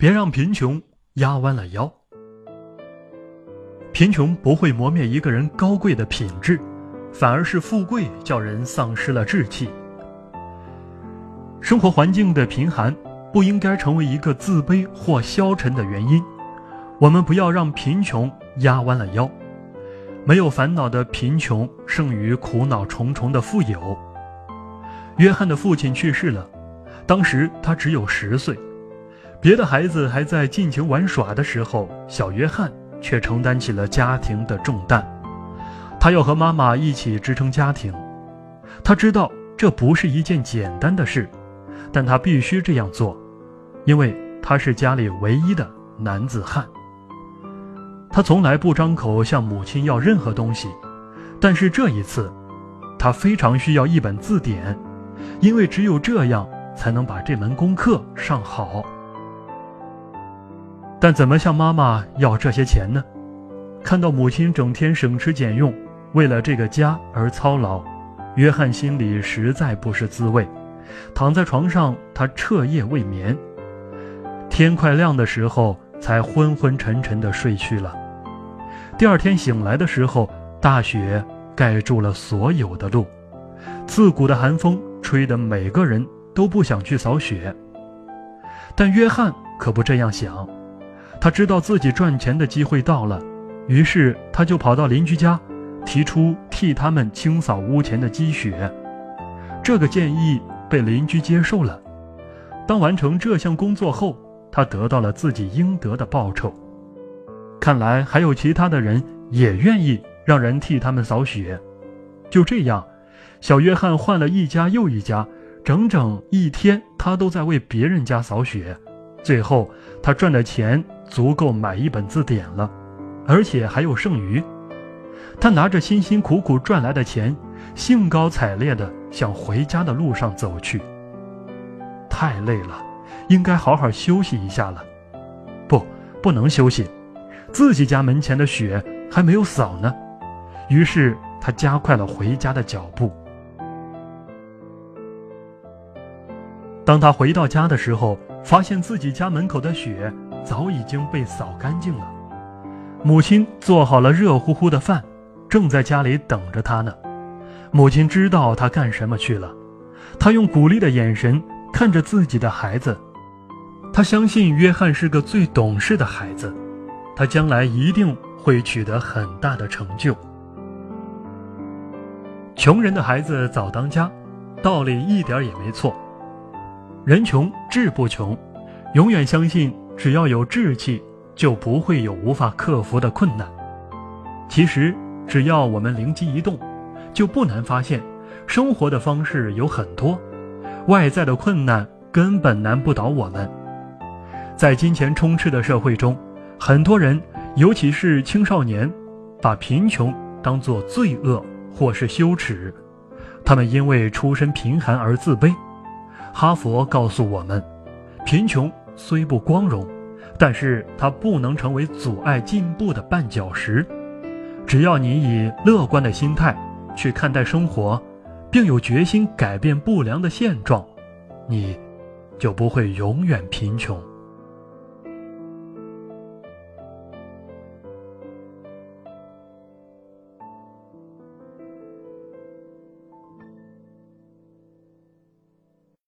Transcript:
别让贫穷压弯了腰。贫穷不会磨灭一个人高贵的品质，反而是富贵叫人丧失了志气。生活环境的贫寒不应该成为一个自卑或消沉的原因。我们不要让贫穷压弯了腰。没有烦恼的贫穷胜于苦恼重重的富有。约翰的父亲去世了，当时他只有十岁。别的孩子还在尽情玩耍的时候，小约翰却承担起了家庭的重担。他要和妈妈一起支撑家庭。他知道这不是一件简单的事，但他必须这样做，因为他是家里唯一的男子汉。他从来不张口向母亲要任何东西，但是这一次，他非常需要一本字典，因为只有这样才能把这门功课上好。但怎么向妈妈要这些钱呢？看到母亲整天省吃俭用，为了这个家而操劳，约翰心里实在不是滋味。躺在床上，他彻夜未眠，天快亮的时候。才昏昏沉沉地睡去了。第二天醒来的时候，大雪盖住了所有的路，刺骨的寒风吹得每个人都不想去扫雪。但约翰可不这样想，他知道自己赚钱的机会到了，于是他就跑到邻居家，提出替他们清扫屋前的积雪。这个建议被邻居接受了。当完成这项工作后，他得到了自己应得的报酬，看来还有其他的人也愿意让人替他们扫雪。就这样，小约翰换了一家又一家，整整一天，他都在为别人家扫雪。最后，他赚的钱足够买一本字典了，而且还有剩余。他拿着辛辛苦苦赚来的钱，兴高采烈地向回家的路上走去。太累了。应该好好休息一下了，不，不能休息，自己家门前的雪还没有扫呢。于是他加快了回家的脚步。当他回到家的时候，发现自己家门口的雪早已经被扫干净了。母亲做好了热乎乎的饭，正在家里等着他呢。母亲知道他干什么去了，她用鼓励的眼神看着自己的孩子。他相信约翰是个最懂事的孩子，他将来一定会取得很大的成就。穷人的孩子早当家，道理一点也没错。人穷志不穷，永远相信只要有志气，就不会有无法克服的困难。其实，只要我们灵机一动，就不难发现，生活的方式有很多，外在的困难根本难不倒我们。在金钱充斥的社会中，很多人，尤其是青少年，把贫穷当作罪恶或是羞耻。他们因为出身贫寒而自卑。哈佛告诉我们，贫穷虽不光荣，但是它不能成为阻碍进步的绊脚石。只要你以乐观的心态去看待生活，并有决心改变不良的现状，你就不会永远贫穷。